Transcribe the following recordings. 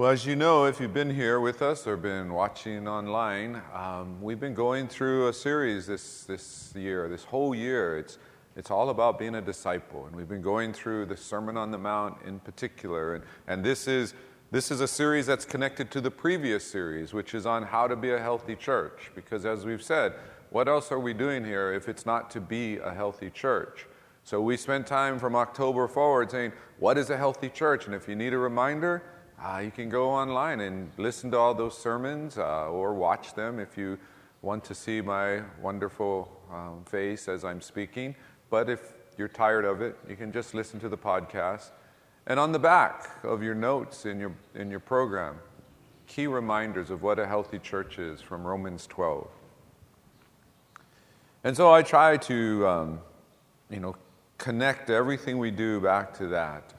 Well, as you know, if you've been here with us or been watching online, um, we've been going through a series this, this year, this whole year. It's, it's all about being a disciple. And we've been going through the Sermon on the Mount in particular. And, and this, is, this is a series that's connected to the previous series, which is on how to be a healthy church. Because as we've said, what else are we doing here if it's not to be a healthy church? So we spent time from October forward saying, what is a healthy church? And if you need a reminder, uh, you can go online and listen to all those sermons uh, or watch them if you want to see my wonderful um, face as I'm speaking. But if you're tired of it, you can just listen to the podcast. And on the back of your notes in your, in your program, key reminders of what a healthy church is from Romans 12. And so I try to, um, you know, connect everything we do back to that.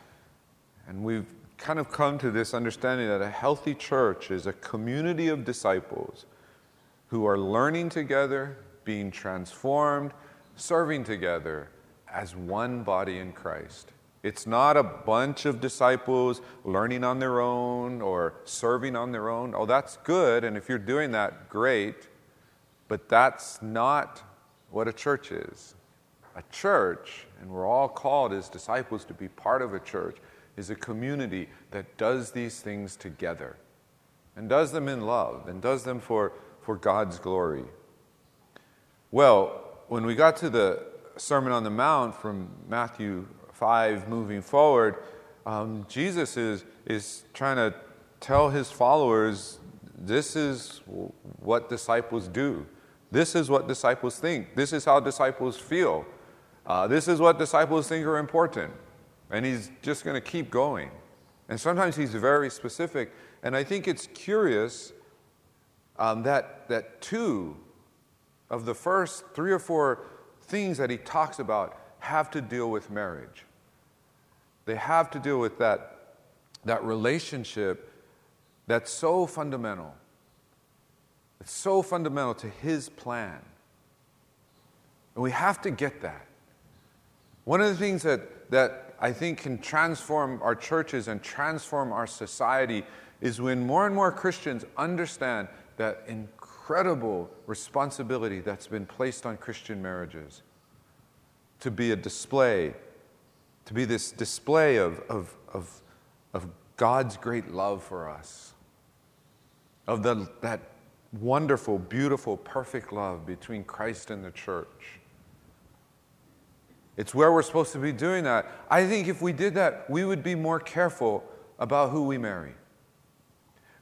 And we've kind of come to this understanding that a healthy church is a community of disciples who are learning together, being transformed, serving together as one body in Christ. It's not a bunch of disciples learning on their own or serving on their own. Oh, that's good, and if you're doing that, great. But that's not what a church is. A church, and we're all called as disciples to be part of a church, is a community that does these things together and does them in love and does them for, for God's glory. Well, when we got to the Sermon on the Mount from Matthew 5 moving forward, um, Jesus is, is trying to tell his followers this is what disciples do. This is what disciples think. This is how disciples feel. Uh, this is what disciples think are important. And he's just going to keep going. And sometimes he's very specific. And I think it's curious um, that, that two of the first three or four things that he talks about have to deal with marriage. They have to deal with that, that relationship that's so fundamental. It's so fundamental to his plan. And we have to get that. One of the things that, that I think can transform our churches and transform our society is when more and more Christians understand that incredible responsibility that's been placed on Christian marriages to be a display, to be this display of, of, of, of God's great love for us, of the, that wonderful, beautiful, perfect love between Christ and the church. It's where we're supposed to be doing that. I think if we did that, we would be more careful about who we marry.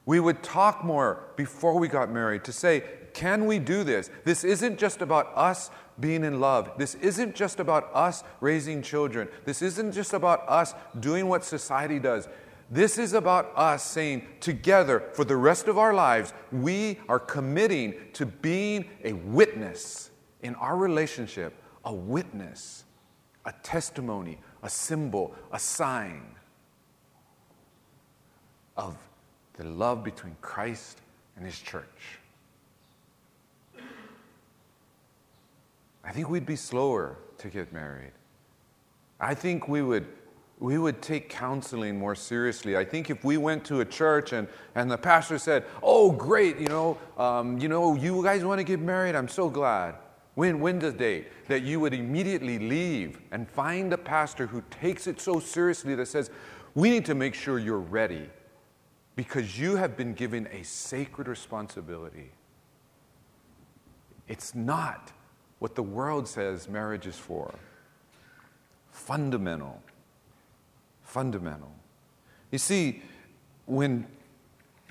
We would talk more before we got married to say, can we do this? This isn't just about us being in love. This isn't just about us raising children. This isn't just about us doing what society does. This is about us saying, together, for the rest of our lives, we are committing to being a witness in our relationship, a witness a testimony, a symbol, a sign of the love between Christ and His church. I think we'd be slower to get married. I think we would, we would take counseling more seriously. I think if we went to a church and, and the pastor said, Oh, great, you know, um, you know, you guys want to get married, I'm so glad. When, when the day that you would immediately leave and find a pastor who takes it so seriously that says, we need to make sure you're ready because you have been given a sacred responsibility. It's not what the world says marriage is for. Fundamental. Fundamental. You see, when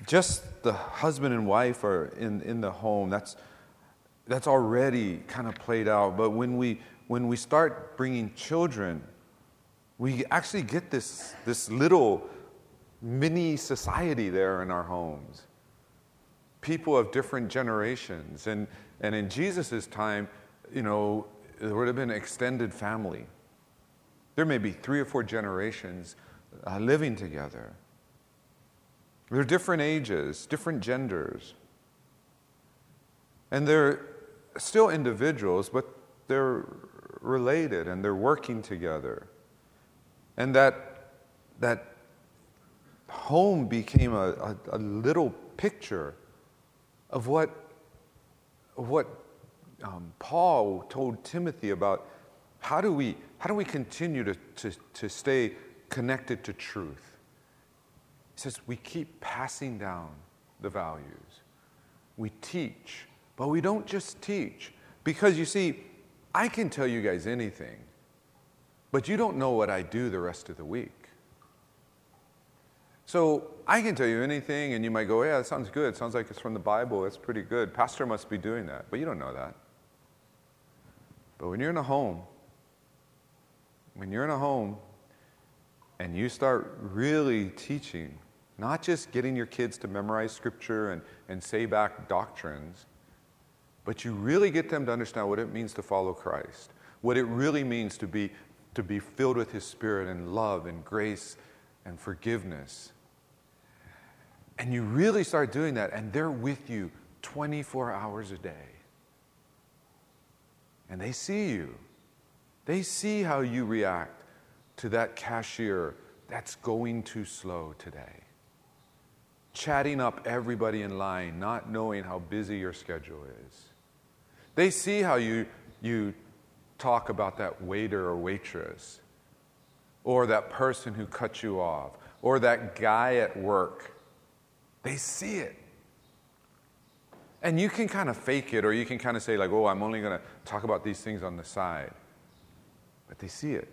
just the husband and wife are in, in the home, that's that's already kind of played out. But when we, when we start bringing children, we actually get this, this little mini society there in our homes. People of different generations. And, and in Jesus' time, you know, there would have been extended family. There may be three or four generations uh, living together. They're different ages, different genders. And they're still individuals, but they're related and they're working together. And that, that home became a, a, a little picture of what, what um, Paul told Timothy about how do we, how do we continue to, to, to stay connected to truth. He says we keep passing down the values. We teach, but we don't just teach. Because you see, I can tell you guys anything, but you don't know what I do the rest of the week. So I can tell you anything, and you might go, Yeah, that sounds good. It sounds like it's from the Bible. It's pretty good. Pastor must be doing that. But you don't know that. But when you're in a home, when you're in a home and you start really teaching, not just getting your kids to memorize scripture and, and say back doctrines, but you really get them to understand what it means to follow Christ, what it really means to be, to be filled with His Spirit and love and grace and forgiveness. And you really start doing that, and they're with you 24 hours a day. And they see you. They see how you react to that cashier that's going too slow today. Chatting up everybody in line, not knowing how busy your schedule is. They see how you, you talk about that waiter or waitress, or that person who cut you off, or that guy at work. They see it. And you can kind of fake it, or you can kind of say, like, oh, I'm only going to talk about these things on the side. But they see it.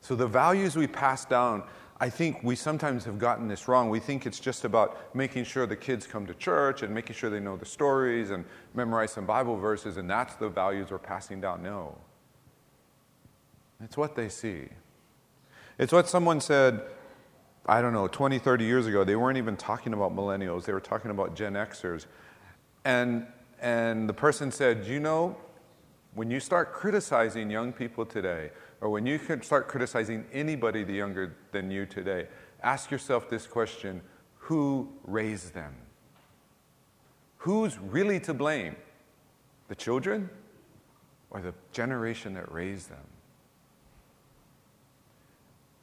So the values we pass down, I think we sometimes have gotten this wrong. We think it's just about making sure the kids come to church and making sure they know the stories and memorize some Bible verses, and that's the values we're passing down. No. It's what they see. It's what someone said I don't know, 20, 30 years ago, they weren't even talking about millennials, they were talking about Gen Xers. And, and the person said, You know, when you start criticizing young people today, or when you can start criticizing anybody the younger than you today, ask yourself this question Who raised them? Who's really to blame? The children or the generation that raised them?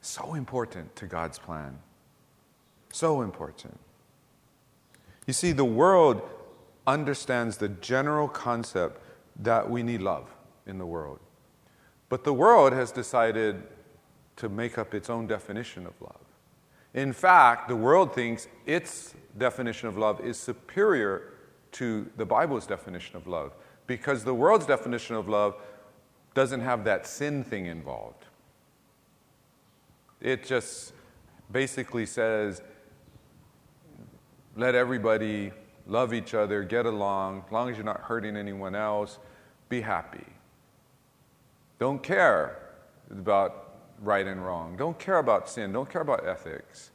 So important to God's plan. So important. You see, the world understands the general concept that we need love in the world. But the world has decided to make up its own definition of love. In fact, the world thinks its definition of love is superior to the Bible's definition of love because the world's definition of love doesn't have that sin thing involved. It just basically says, let everybody love each other, get along, as long as you're not hurting anyone else, be happy. Don't care about right and wrong. Don't care about sin. Don't care about ethics.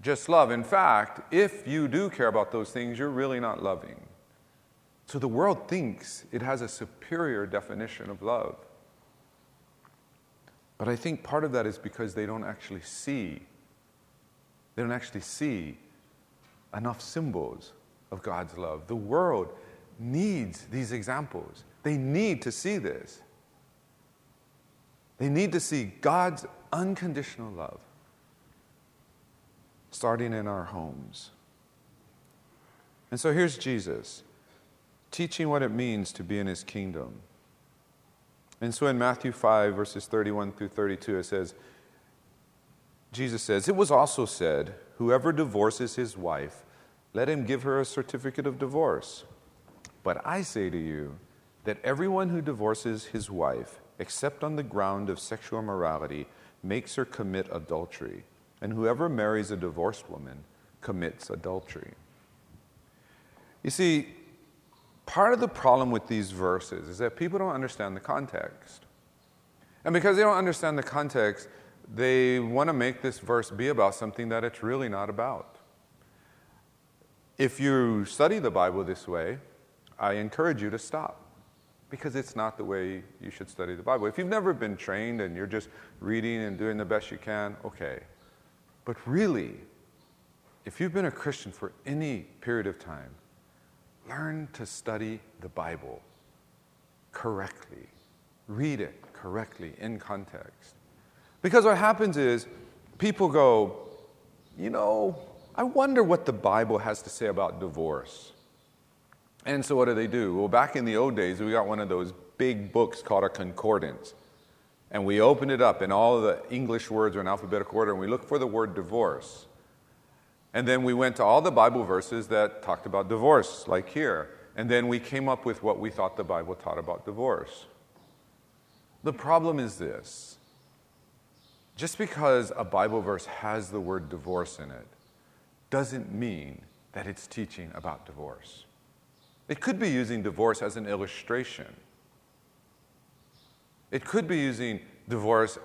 Just love. In fact, if you do care about those things, you're really not loving. So the world thinks it has a superior definition of love. But I think part of that is because they don't actually see, they don't actually see enough symbols of God's love. The world needs these examples. They need to see this. They need to see God's unconditional love starting in our homes. And so here's Jesus teaching what it means to be in his kingdom. And so in Matthew 5, verses 31 through 32, it says, Jesus says, It was also said, Whoever divorces his wife, let him give her a certificate of divorce. But I say to you that everyone who divorces his wife, except on the ground of sexual immorality, makes her commit adultery. And whoever marries a divorced woman commits adultery. You see, part of the problem with these verses is that people don't understand the context. And because they don't understand the context, they want to make this verse be about something that it's really not about. If you study the Bible this way, I encourage you to stop because it's not the way you should study the Bible. If you've never been trained and you're just reading and doing the best you can, okay. But really, if you've been a Christian for any period of time, learn to study the Bible correctly, read it correctly in context. Because what happens is people go, you know, I wonder what the Bible has to say about divorce. And so what do they do? Well, back in the old days, we got one of those big books called a concordance. And we open it up, and all the English words are in alphabetical order, and we look for the word divorce. And then we went to all the Bible verses that talked about divorce, like here. And then we came up with what we thought the Bible taught about divorce. The problem is this just because a Bible verse has the word divorce in it doesn't mean that it's teaching about divorce. It could be using divorce as an illustration. It could be using divorce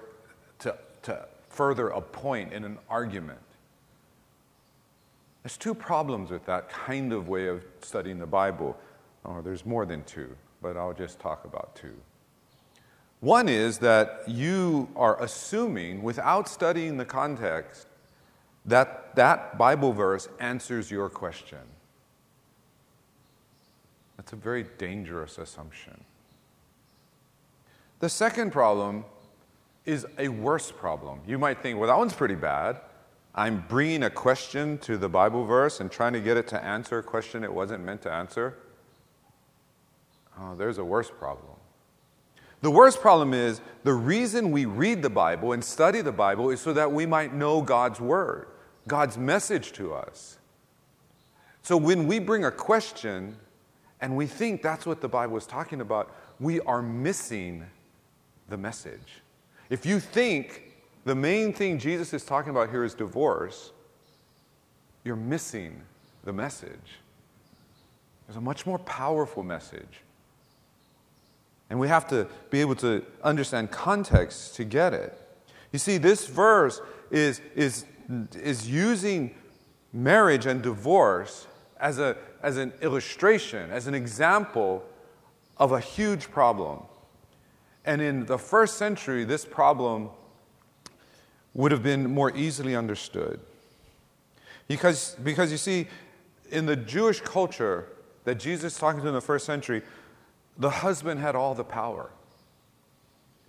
to, to further a point in an argument. There's two problems with that kind of way of studying the Bible. Oh, there's more than two, but I'll just talk about two. One is that you are assuming, without studying the context, that that Bible verse answers your question. That's a very dangerous assumption. The second problem is a worse problem. You might think, well, that one's pretty bad. I'm bringing a question to the Bible verse and trying to get it to answer a question it wasn't meant to answer. Oh, there's a worse problem. The worst problem is the reason we read the Bible and study the Bible is so that we might know God's Word, God's message to us. So when we bring a question and we think that's what the Bible is talking about, we are missing the message. If you think the main thing Jesus is talking about here is divorce, you're missing the message. There's a much more powerful message. And we have to be able to understand context to get it. You see, this verse is, is, is using marriage and divorce as, a, as an illustration, as an example of a huge problem. And in the first century, this problem would have been more easily understood. Because, because you see, in the Jewish culture that Jesus is talking to in the first century, the husband had all the power.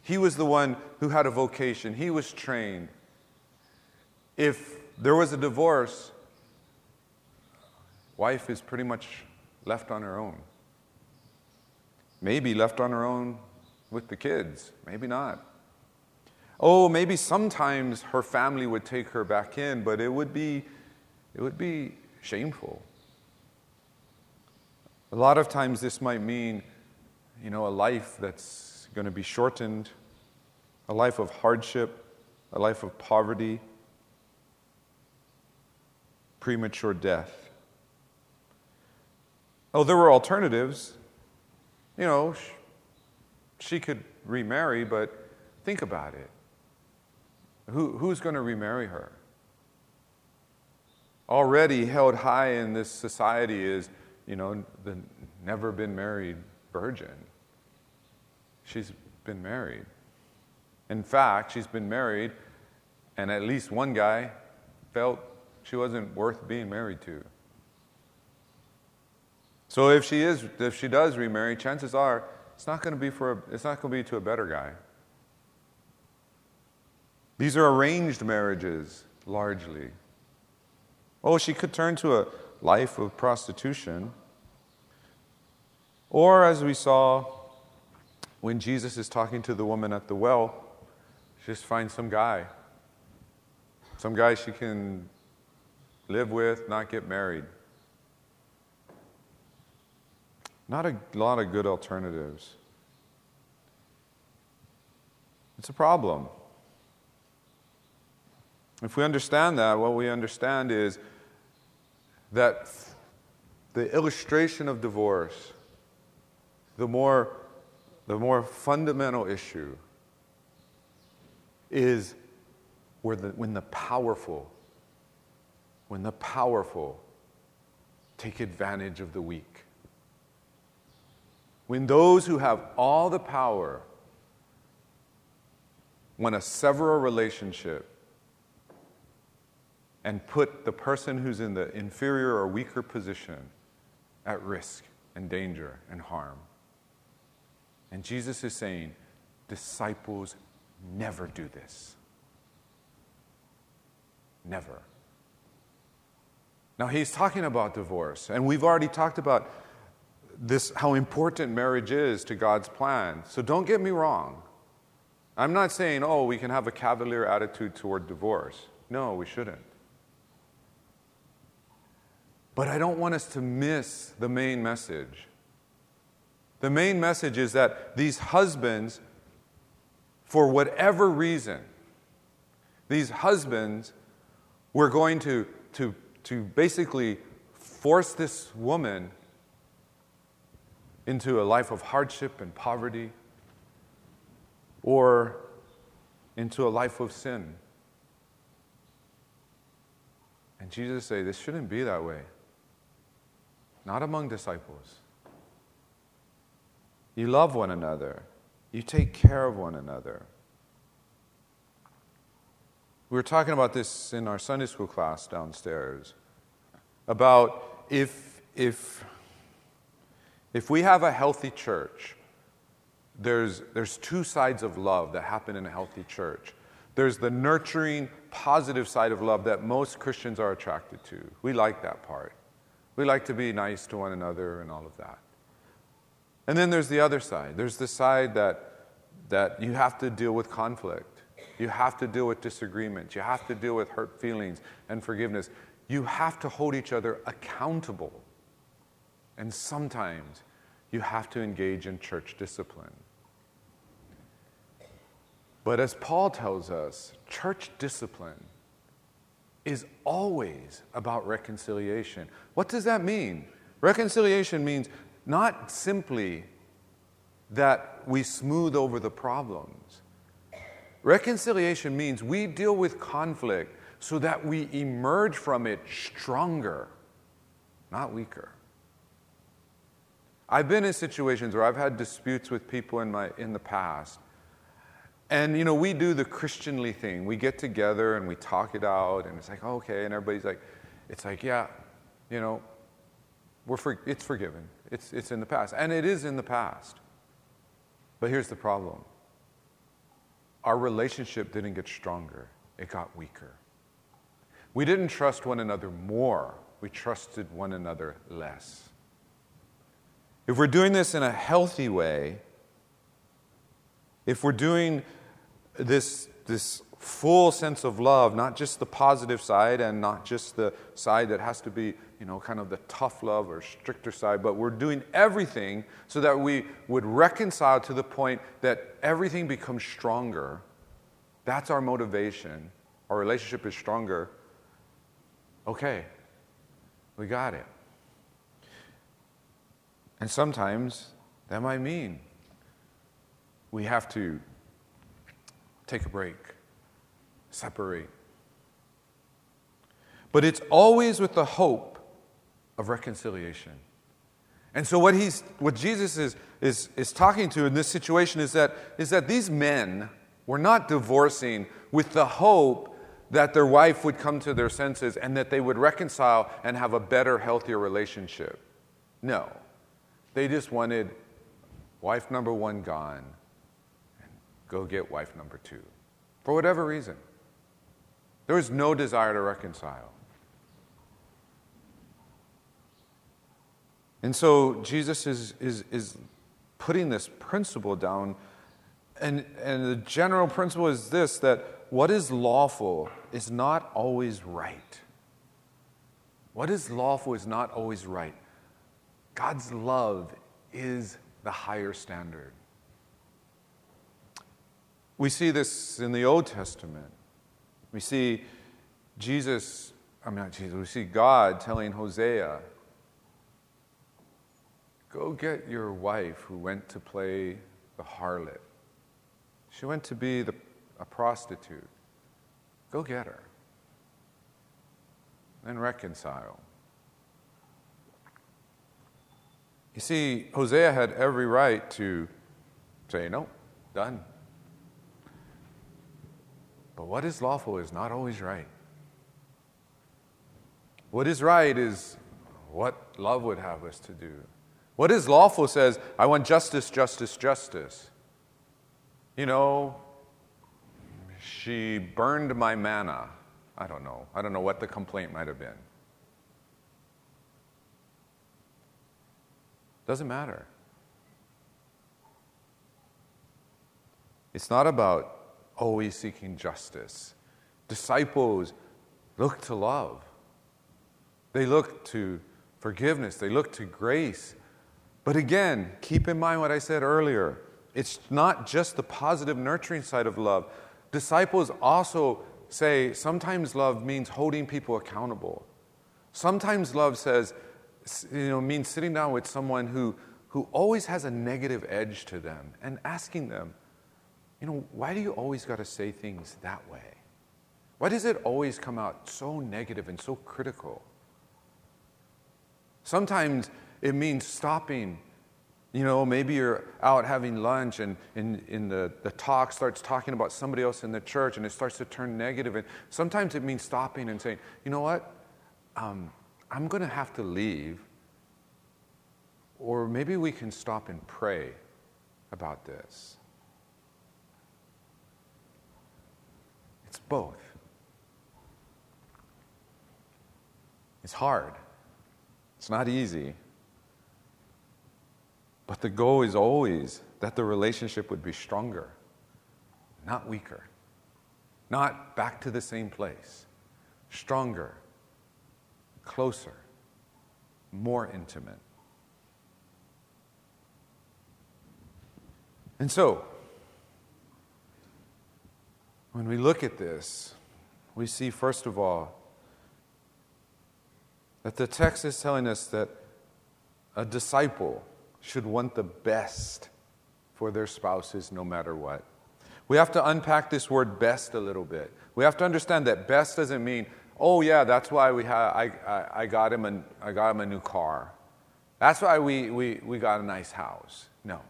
He was the one who had a vocation, he was trained. If there was a divorce, wife is pretty much left on her own. Maybe left on her own with the kids, maybe not. Oh, maybe sometimes her family would take her back in, but it would be, it would be shameful. A lot of times this might mean you know, a life that's going to be shortened, a life of hardship, a life of poverty, premature death. Oh, there were alternatives. You know, she could remarry, but think about it. Who, who's going to remarry her? Already held high in this society is, you know, the never been married virgin. She's been married. In fact, she's been married, and at least one guy felt she wasn't worth being married to. So if she is, if she does remarry, chances are it's not going to be for, a, it's not going to be to a better guy. These are arranged marriages, largely. Oh, she could turn to a life of prostitution. Or, as we saw when Jesus is talking to the woman at the well, she just find some guy. Some guy she can live with, not get married. Not a lot of good alternatives. It's a problem. If we understand that, what we understand is that the illustration of divorce, the more the more fundamental issue is where the, when the powerful, when the powerful take advantage of the weak. When those who have all the power want to sever a relationship and put the person who's in the inferior or weaker position at risk and danger and harm. And Jesus is saying, disciples never do this. Never. Now, he's talking about divorce, and we've already talked about this, how important marriage is to God's plan. So don't get me wrong. I'm not saying, oh, we can have a cavalier attitude toward divorce. No, we shouldn't. But I don't want us to miss the main message. The main message is that these husbands, for whatever reason, these husbands were going to, to, to basically force this woman into a life of hardship and poverty or into a life of sin. And Jesus say this shouldn't be that way. Not among disciples. You love one another. You take care of one another. We were talking about this in our Sunday school class downstairs about if, if, if we have a healthy church, there's, there's two sides of love that happen in a healthy church. There's the nurturing, positive side of love that most Christians are attracted to. We like that part. We like to be nice to one another and all of that. And then there's the other side. There's the side that, that you have to deal with conflict. You have to deal with disagreements. You have to deal with hurt feelings and forgiveness. You have to hold each other accountable. And sometimes you have to engage in church discipline. But as Paul tells us, church discipline is always about reconciliation. What does that mean? Reconciliation means not simply that we smooth over the problems. Reconciliation means we deal with conflict so that we emerge from it stronger, not weaker. I've been in situations where I've had disputes with people in, my, in the past. And, you know, we do the Christianly thing. We get together and we talk it out, and it's like, okay. And everybody's like, it's like, yeah, you know, we're for, it's forgiven. It's, it's in the past. And it is in the past. But here's the problem our relationship didn't get stronger, it got weaker. We didn't trust one another more, we trusted one another less. If we're doing this in a healthy way, if we're doing this, this full sense of love, not just the positive side and not just the side that has to be, you know, kind of the tough love or stricter side, but we're doing everything so that we would reconcile to the point that everything becomes stronger. That's our motivation. Our relationship is stronger. Okay, we got it. And sometimes that might mean we have to take a break separate. But it's always with the hope of reconciliation. And so what he's what Jesus is, is, is talking to in this situation is that, is that these men were not divorcing with the hope that their wife would come to their senses and that they would reconcile and have a better, healthier relationship. No. They just wanted wife number one gone and go get wife number two. For whatever reason. There was no desire to reconcile. And so Jesus is, is, is putting this principle down. And, and the general principle is this that what is lawful is not always right. What is lawful is not always right. God's love is the higher standard. We see this in the Old Testament. We see Jesus, I mean, not Jesus, we see God telling Hosea, go get your wife who went to play the harlot. She went to be the, a prostitute. Go get her and reconcile. You see, Hosea had every right to say, no, done. But what is lawful is not always right. What is right is what love would have us to do. What is lawful says, I want justice, justice, justice. You know, she burned my manna. I don't know. I don't know what the complaint might have been. Doesn't matter. It's not about always seeking justice. Disciples look to love, they look to forgiveness, they look to grace. But again, keep in mind what I said earlier. It's not just the positive, nurturing side of love. Disciples also say sometimes love means holding people accountable. Sometimes love says, you know, means sitting down with someone who, who always has a negative edge to them and asking them, you know, why do you always got to say things that way? Why does it always come out so negative and so critical? Sometimes it means stopping. You know, maybe you're out having lunch and in the, the talk starts talking about somebody else in the church and it starts to turn negative. And sometimes it means stopping and saying, you know what? Um, I'm going to have to leave. Or maybe we can stop and pray about this. It's both. It's hard, it's not easy. But the goal is always that the relationship would be stronger, not weaker, not back to the same place, stronger, closer, more intimate. And so, when we look at this, we see, first of all, that the text is telling us that a disciple should want the best for their spouses no matter what. We have to unpack this word best a little bit. We have to understand that best doesn't mean, oh, yeah, that's why we have, I, I, I, got him a, I got him a new car. That's why we, we, we got a nice house. No.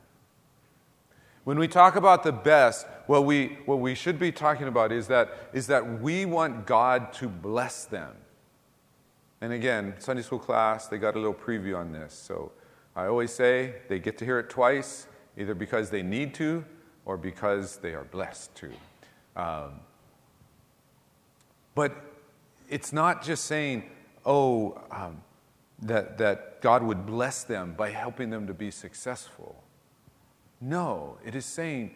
When we talk about the best, what we, what we should be talking about is that, is that we want God to bless them. And again, Sunday school class, they got a little preview on this. So I always say they get to hear it twice, either because they need to or because they are blessed to. Um, but it's not just saying, oh, um, that, that God would bless them by helping them to be successful. No, it is saying,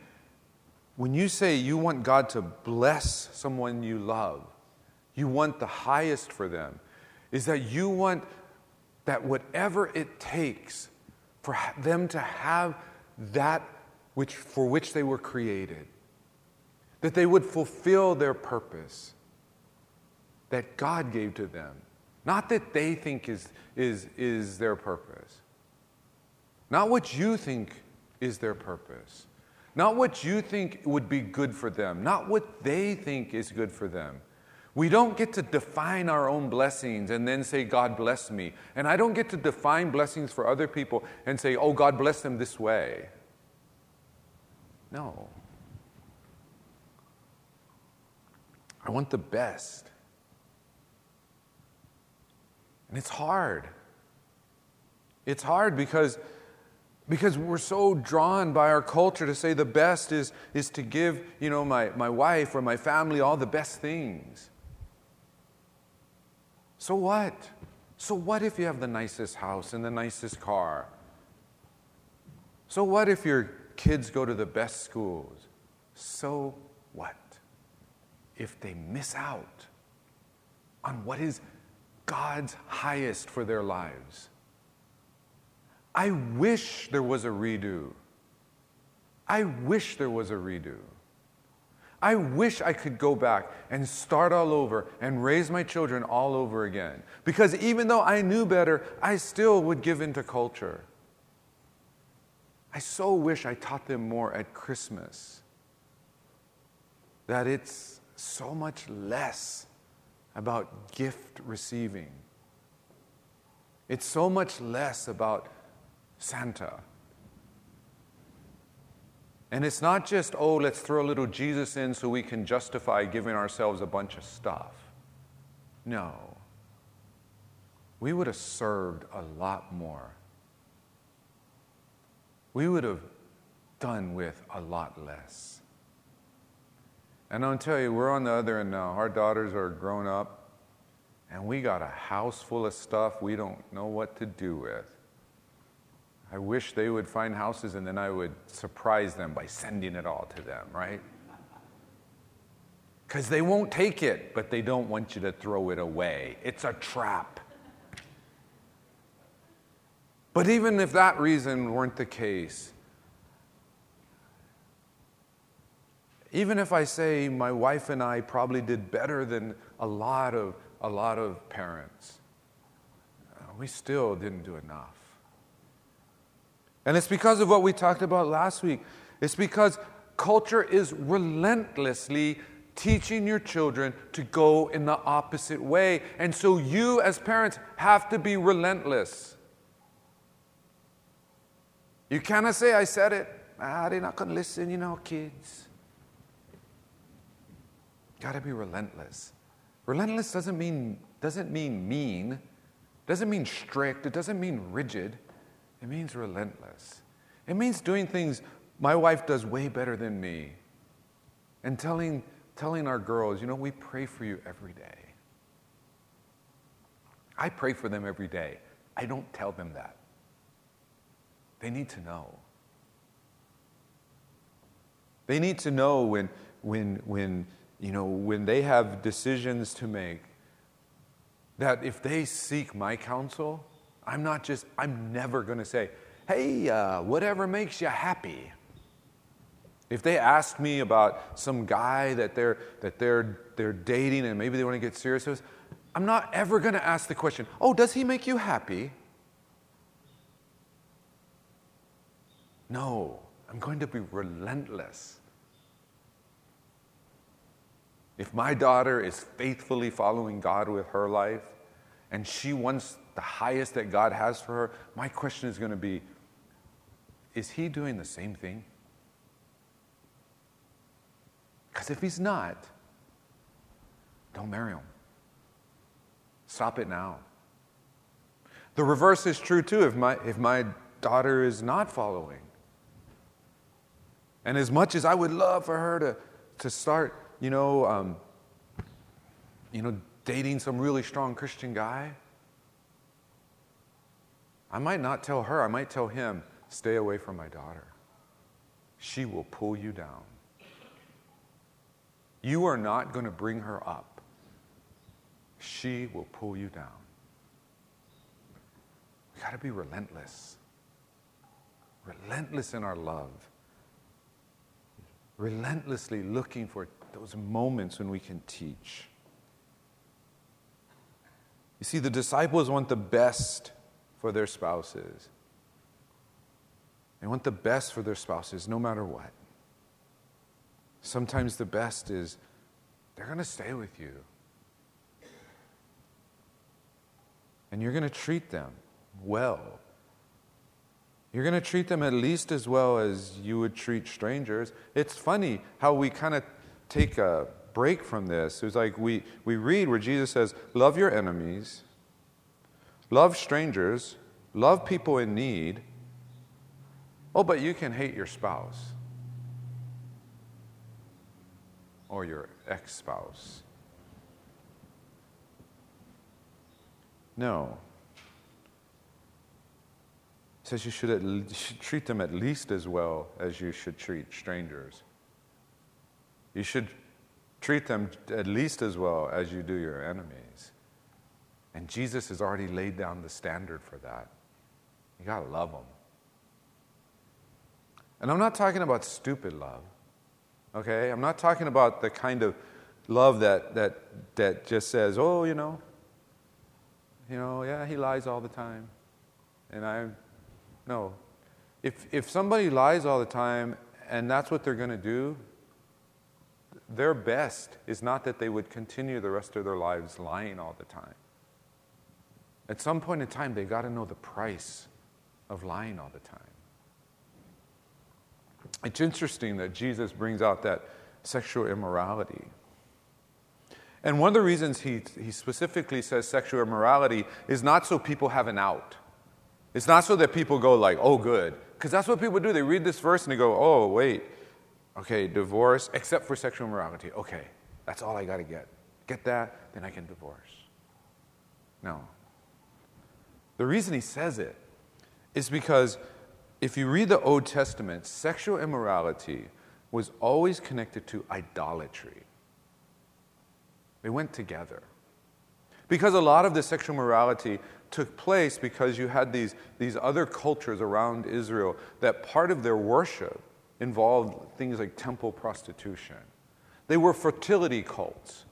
when you say you want God to bless someone you love, you want the highest for them, is that you want that whatever it takes for them to have that which, for which they were created, that they would fulfill their purpose that God gave to them. Not that they think is, is, is their purpose. Not what you think is their purpose. Not what you think would be good for them. Not what they think is good for them. We don't get to define our own blessings and then say, God bless me. And I don't get to define blessings for other people and say, oh, God bless them this way. No. I want the best. And it's hard. It's hard because, because we're so drawn by our culture to say the best is, is to give, you know, my, my wife or my family all the best things. So what? So what if you have the nicest house and the nicest car? So what if your kids go to the best schools? So what if they miss out on what is God's highest for their lives? I wish there was a redo. I wish there was a redo. I wish I could go back and start all over and raise my children all over again. Because even though I knew better, I still would give into culture. I so wish I taught them more at Christmas. That it's so much less about gift receiving. It's so much less about Santa and it's not just, oh, let's throw a little Jesus in so we can justify giving ourselves a bunch of stuff. No. We would have served a lot more. We would have done with a lot less. And I'll tell you, we're on the other end now. Our daughters are grown up, and we got a house full of stuff we don't know what to do with. I wish they would find houses and then I would surprise them by sending it all to them, right? Because they won't take it, but they don't want you to throw it away. It's a trap. But even if that reason weren't the case, even if I say my wife and I probably did better than a lot of, a lot of parents, uh, we still didn't do enough. And it's because of what we talked about last week. It's because culture is relentlessly teaching your children to go in the opposite way. And so you, as parents, have to be relentless. You cannot say, I said it. Ah, they're not going to listen, you know, kids. Got to be relentless. Relentless doesn't mean, doesn't mean mean, doesn't mean strict, it doesn't mean rigid. It means relentless. It means doing things my wife does way better than me. And telling, telling our girls, you know, we pray for you every day. I pray for them every day. I don't tell them that. They need to know. They need to know when, when, when, you know, when they have decisions to make that if they seek my counsel, I'm not just, I'm never going to say, hey, uh, whatever makes you happy. If they ask me about some guy that they're, that they're, they're dating and maybe they want to get serious with, I'm not ever going to ask the question, oh, does he make you happy? No, I'm going to be relentless. If my daughter is faithfully following God with her life and she wants the highest that God has for her, my question is going to be is he doing the same thing? Because if he's not, don't marry him. Stop it now. The reverse is true too if my, if my daughter is not following. And as much as I would love for her to, to start, you know, um, you know, dating some really strong Christian guy, I might not tell her, I might tell him, stay away from my daughter. She will pull you down. You are not going to bring her up. She will pull you down. We got to be relentless. Relentless in our love. Relentlessly looking for those moments when we can teach. You see, the disciples want the best for their spouses. They want the best for their spouses no matter what. Sometimes the best is they're going to stay with you. And you're going to treat them well. You're going to treat them at least as well as you would treat strangers. It's funny how we kind of take a break from this. It's like we, we read where Jesus says, Love your enemies love strangers, love people in need. Oh, but you can hate your spouse or your ex spouse. No. It says you should, at, you should treat them at least as well as you should treat strangers. You should treat them at least as well as you do your enemies. And Jesus has already laid down the standard for that. You got to love them. And I'm not talking about stupid love, okay? I'm not talking about the kind of love that, that, that just says, oh, you know, you know, yeah, he lies all the time. And I, no. If, if somebody lies all the time and that's what they're going to do, their best is not that they would continue the rest of their lives lying all the time. At some point in time, they got to know the price of lying all the time. It's interesting that Jesus brings out that sexual immorality. And one of the reasons he, he specifically says sexual immorality is not so people have an out. It's not so that people go like, oh, good. Because that's what people do. They read this verse and they go, oh, wait. Okay, divorce, except for sexual immorality. Okay, that's all I got to get. Get that, then I can divorce. No. The reason he says it is because if you read the Old Testament, sexual immorality was always connected to idolatry. They went together. Because a lot of the sexual morality took place because you had these, these other cultures around Israel that part of their worship involved things like temple prostitution. They were fertility cults.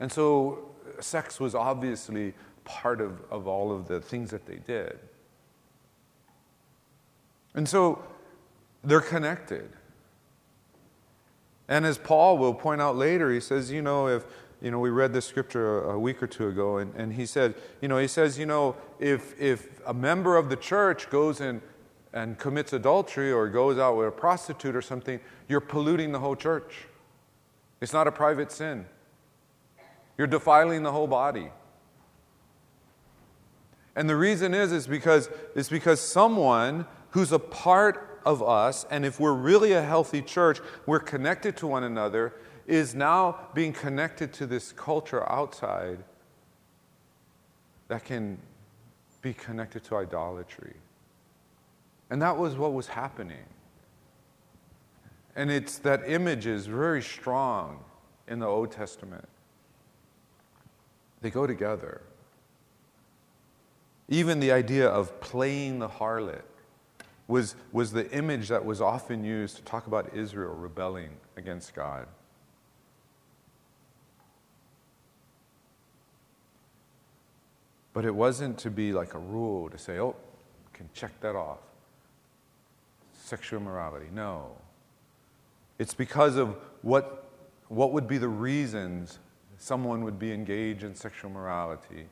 And so uh, sex was obviously part of, of all of the things that they did. And so they're connected. And as Paul will point out later, he says, you know, if, you know, we read this scripture a, a week or two ago, and, and he said, you know, he says, you know, if, if a member of the church goes and, and commits adultery or goes out with a prostitute or something, you're polluting the whole church. It's not a private sin. You're defiling the whole body. And the reason is, is because, is because someone who's a part of us, and if we're really a healthy church, we're connected to one another, is now being connected to this culture outside that can be connected to idolatry. And that was what was happening. And it's that image is very strong in the Old Testament. They go together. Even the idea of playing the harlot was, was the image that was often used to talk about Israel rebelling against God. But it wasn't to be like a rule to say, oh, can check that off. Sexual immorality. No. It's because of what, what would be the reasons someone would be engaged in sexual morality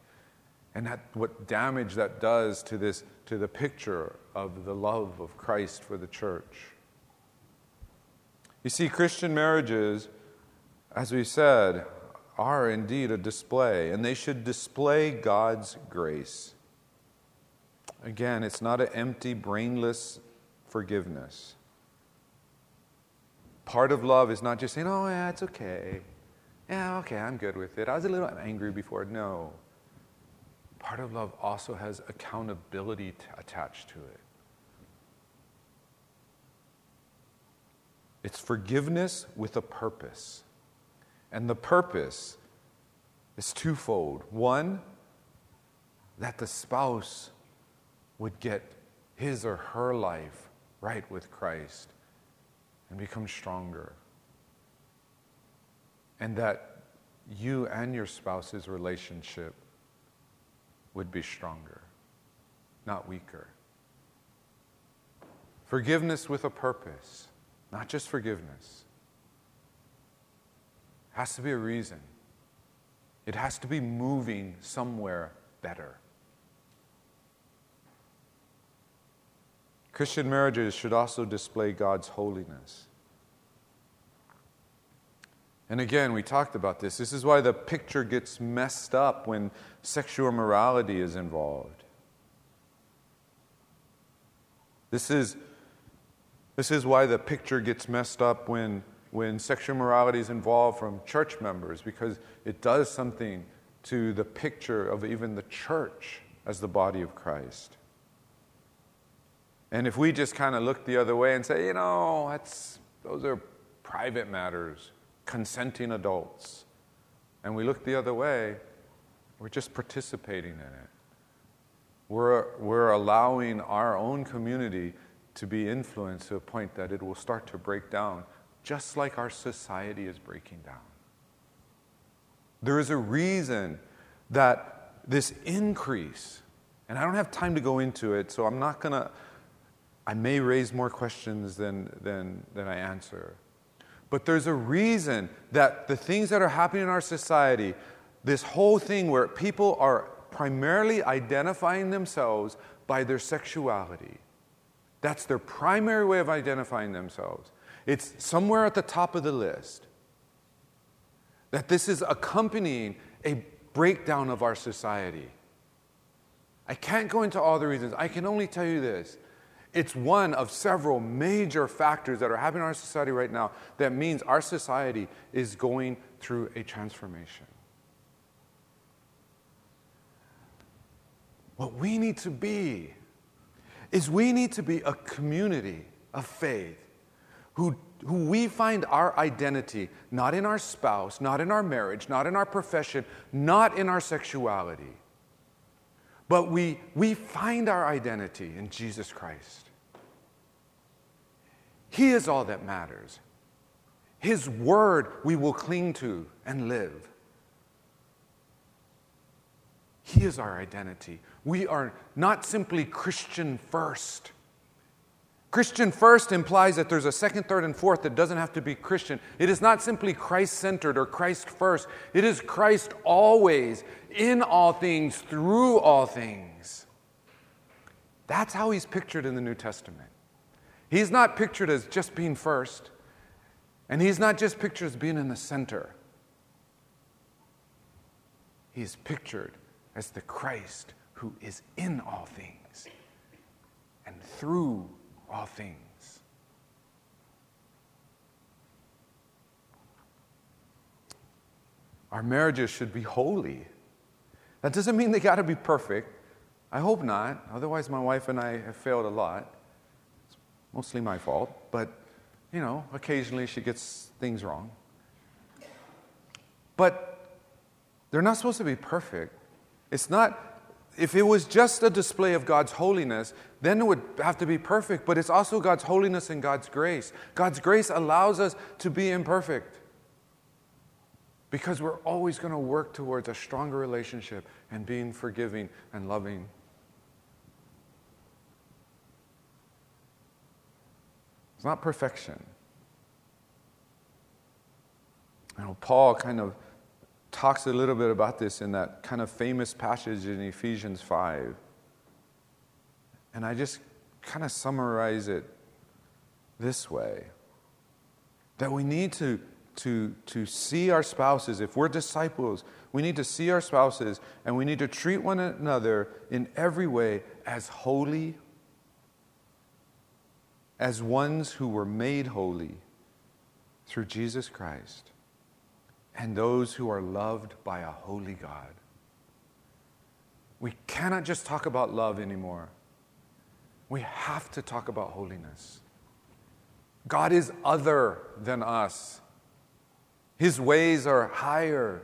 and that, what damage that does to, this, to the picture of the love of Christ for the church. You see, Christian marriages, as we said, are indeed a display, and they should display God's grace. Again, it's not an empty, brainless forgiveness. Part of love is not just saying, oh, yeah, it's okay. Yeah, okay, I'm good with it. I was a little angry before. No. Part of love also has accountability t- attached to it. It's forgiveness with a purpose. And the purpose is twofold. One, that the spouse would get his or her life right with Christ and become stronger. And that you and your spouse's relationship would be stronger, not weaker. Forgiveness with a purpose, not just forgiveness. Has to be a reason. It has to be moving somewhere better. Christian marriages should also display God's holiness. And again, we talked about this. This is why the picture gets messed up when sexual morality is involved. This is, this is why the picture gets messed up when, when sexual morality is involved from church members, because it does something to the picture of even the church as the body of Christ. And if we just kind of look the other way and say, you know, that's, those are private matters, consenting adults, and we look the other way, we're just participating in it. We're, we're allowing our own community to be influenced to a point that it will start to break down, just like our society is breaking down. There is a reason that this increase, and I don't have time to go into it, so I'm not going to, I may raise more questions than, than, than I answer. But there's a reason that the things that are happening in our society, this whole thing where people are primarily identifying themselves by their sexuality, that's their primary way of identifying themselves. It's somewhere at the top of the list. That this is accompanying a breakdown of our society. I can't go into all the reasons. I can only tell you this It's one of several major factors that are happening in our society right now that means our society is going through a transformation. What we need to be is we need to be a community of faith who, who we find our identity not in our spouse, not in our marriage, not in our profession, not in our sexuality, but we, we find our identity in Jesus Christ. He is all that matters. His word we will cling to and live. He is our identity. We are not simply Christian first. Christian first implies that there's a second, third, and fourth that doesn't have to be Christian. It is not simply Christ centered or Christ first. It is Christ always, in all things, through all things. That's how he's pictured in the New Testament. He's not pictured as just being first, and he's not just pictured as being in the center. He's pictured as the Christ who is in all things and through all things. Our marriages should be holy. That doesn't mean they got to be perfect. I hope not. Otherwise, my wife and I have failed a lot mostly my fault, but you know, occasionally she gets things wrong. But they're not supposed to be perfect. It's not, if it was just a display of God's holiness, then it would have to be perfect, but it's also God's holiness and God's grace. God's grace allows us to be imperfect because we're always going to work towards a stronger relationship and being forgiving and loving It's not perfection. Know, Paul kind of talks a little bit about this in that kind of famous passage in Ephesians 5. And I just kind of summarize it this way that we need to, to, to see our spouses, if we're disciples, we need to see our spouses and we need to treat one another in every way as holy as ones who were made holy through Jesus Christ and those who are loved by a holy God. We cannot just talk about love anymore. We have to talk about holiness. God is other than us. His ways are higher.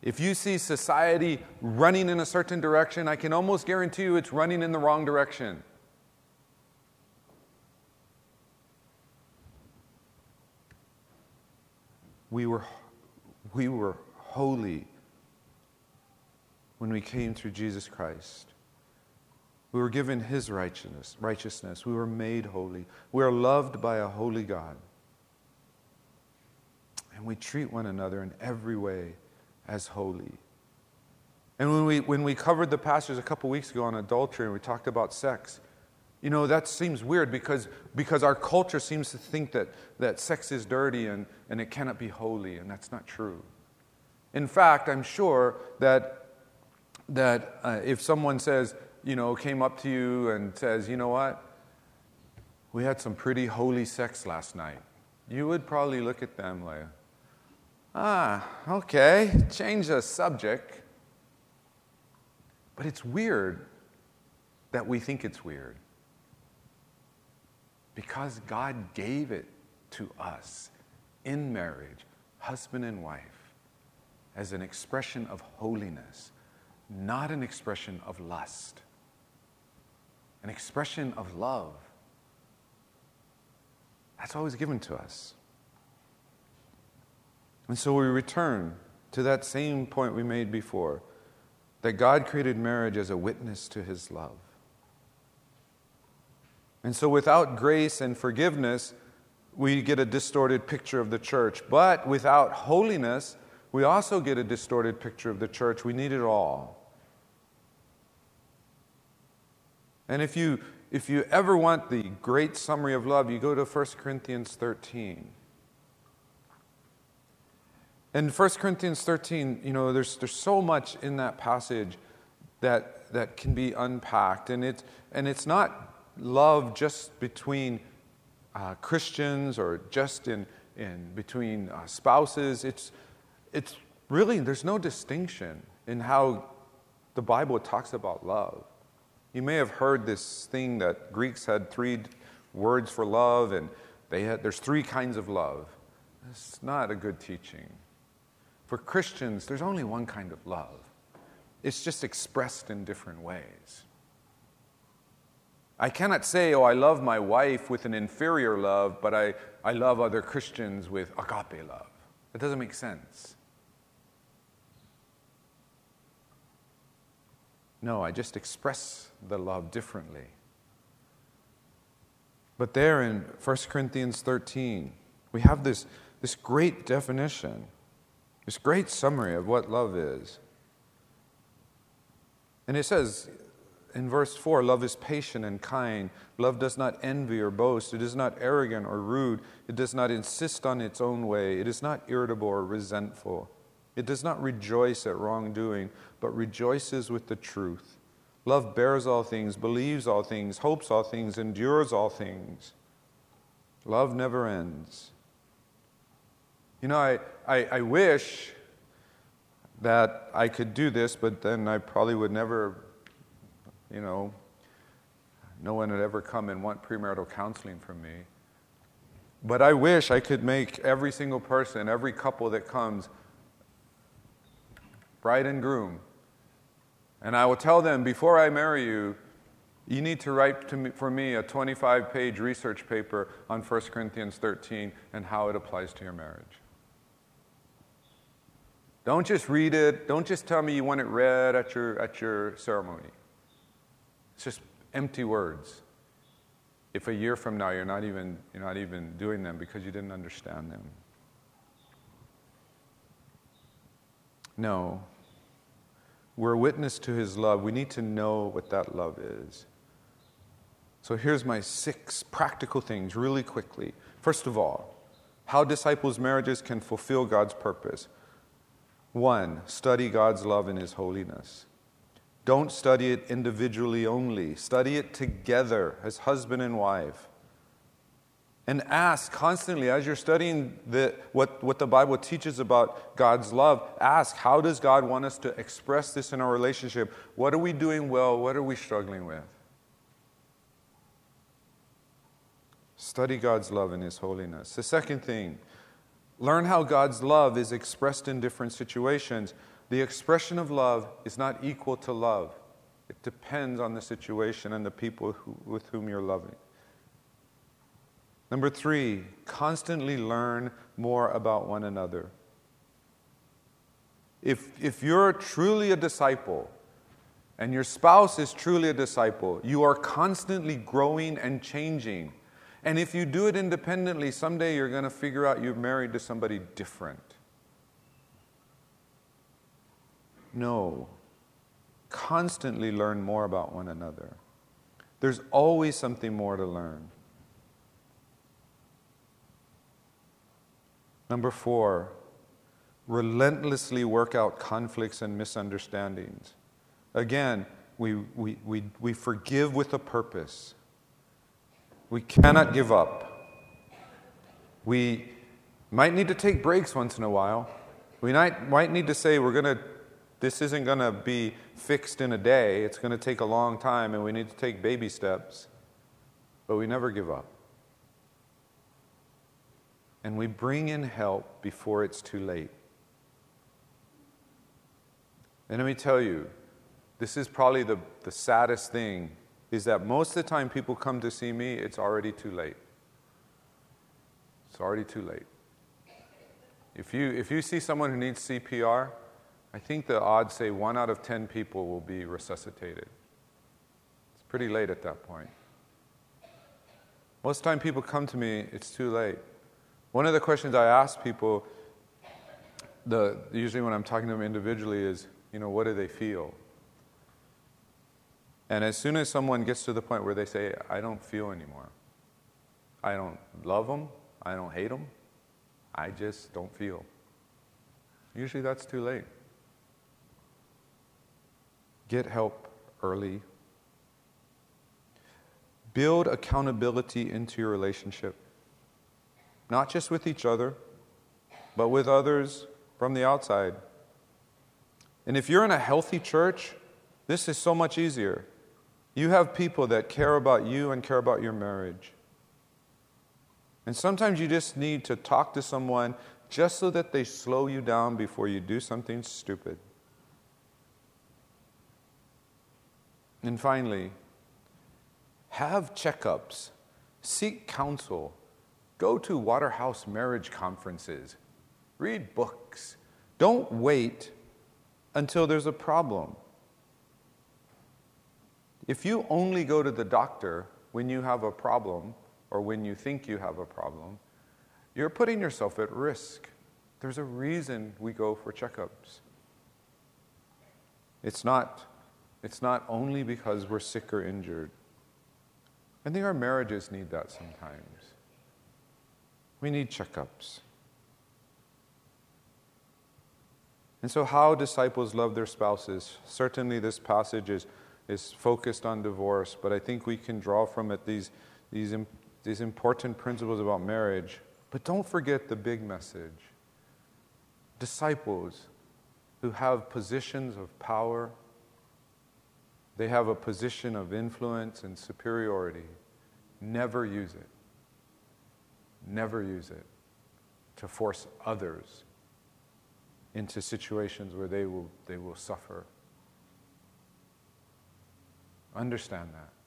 If you see society running in a certain direction, I can almost guarantee you it's running in the wrong direction. We were, we were holy when we came through Jesus Christ. We were given his righteousness, righteousness. We were made holy. We are loved by a holy God. And we treat one another in every way as holy. And when we, when we covered the passage a couple weeks ago on adultery and we talked about sex, you know, that seems weird because, because our culture seems to think that, that sex is dirty and, and it cannot be holy, and that's not true. In fact, I'm sure that, that uh, if someone says, you know, came up to you and says, you know what, we had some pretty holy sex last night, you would probably look at them like, Ah, okay, change the subject. But it's weird that we think it's weird. Because God gave it to us in marriage, husband and wife, as an expression of holiness, not an expression of lust, an expression of love. That's always given to us. And so we return to that same point we made before that God created marriage as a witness to his love. And so without grace and forgiveness, we get a distorted picture of the church. But without holiness, we also get a distorted picture of the church. We need it all. And if you, if you ever want the great summary of love, you go to 1 Corinthians 13. In 1 Corinthians 13, you know, there's, there's so much in that passage that, that, can be unpacked. And, it, and it's not love just between uh, Christians or just in, in between uh, spouses. It's, it's really, there's no distinction in how the Bible talks about love. You may have heard this thing that Greeks had three words for love, and they had, there's three kinds of love. It's not a good teaching. For Christians, there's only one kind of love, it's just expressed in different ways. I cannot say, oh, I love my wife with an inferior love, but I, I love other Christians with agape love. That doesn't make sense. No, I just express the love differently. But there in 1 Corinthians 13, we have this, this great definition, this great summary of what love is. And it says in verse 4 love is patient and kind. Love does not envy or boast. It is not arrogant or rude. It does not insist on its own way. It is not irritable or resentful. It does not rejoice at wrongdoing, but rejoices with the truth. Love bears all things, believes all things, hopes all things, endures all things. Love never ends. You know, I, I, I, wish that I could do this, but then I probably would never, you know, no one would ever come and want premarital counseling from me. But I wish I could make every single person, every couple that comes, bride and groom, and I will tell them, before I marry you, you need to write to me, for me a 25 page research paper on 1 Corinthians 13 and how it applies to your marriage. Don't just read it. Don't just tell me you want it read at your, at your ceremony. It's just empty words. If a year from now you're not even, you're not even doing them because you didn't understand them. No, we're a witness to his love, we need to know what that love is. So here's my six practical things really quickly. First of all, how disciples' marriages can fulfill God's purpose. One, study God's love and his holiness. Don't study it individually only, study it together as husband and wife and ask constantly as you're studying the, what, what the Bible teaches about God's love, ask how does God want us to express this in our relationship? What are we doing well? What are we struggling with? Study God's love and His holiness. The second thing, learn how God's love is expressed in different situations. The expression of love is not equal to love, it depends on the situation and the people who, with whom you're loving. Number three, constantly learn more about one another. If, if you're truly a disciple and your spouse is truly a disciple, you are constantly growing and changing. And if you do it independently, someday you're going to figure out you're married to somebody different. No. Constantly learn more about one another. There's always something more to learn. Number four, relentlessly work out conflicts and misunderstandings. Again, we, we, we, we forgive with a purpose. We cannot give up. We might need to take breaks once in a while. We might, might need to say, we're going to, this isn't going to be fixed in a day. It's going to take a long time, and we need to take baby steps. But we never give up and we bring in help before it's too late. And let me tell you, this is probably the, the saddest thing is that most of the time people come to see me, it's already too late. It's already too late. If you, if you see someone who needs CPR, I think the odds say one out of 10 people will be resuscitated. It's pretty late at that point. Most of the time people come to me, it's too late. One of the questions I ask people, the, usually when I'm talking to them individually, is, you know, what do they feel? And as soon as someone gets to the point where they say, I don't feel anymore, I don't love them, I don't hate them, I just don't feel. Usually that's too late. Get help early. Build accountability into your relationship, not just with each other, but with others from the outside. And if you're in a healthy church, this is so much easier. You have people that care about you and care about your marriage. And sometimes you just need to talk to someone just so that they slow you down before you do something stupid. And finally, have checkups, seek counsel, go to Waterhouse marriage conferences, read books. Don't wait until there's a problem. If you only go to the doctor when you have a problem or when you think you have a problem, you're putting yourself at risk. There's a reason we go for checkups. It's not, it's not only because we're sick or injured. I think our marriages need that sometimes. We need checkups. And so, how disciples love their spouses. Certainly, this passage is, is focused on divorce, but I think we can draw from it these, these, these important principles about marriage. But don't forget the big message disciples who have positions of power, they have a position of influence and superiority. Never use it. Never use it to force others into situations where they will, they will suffer. Understand that.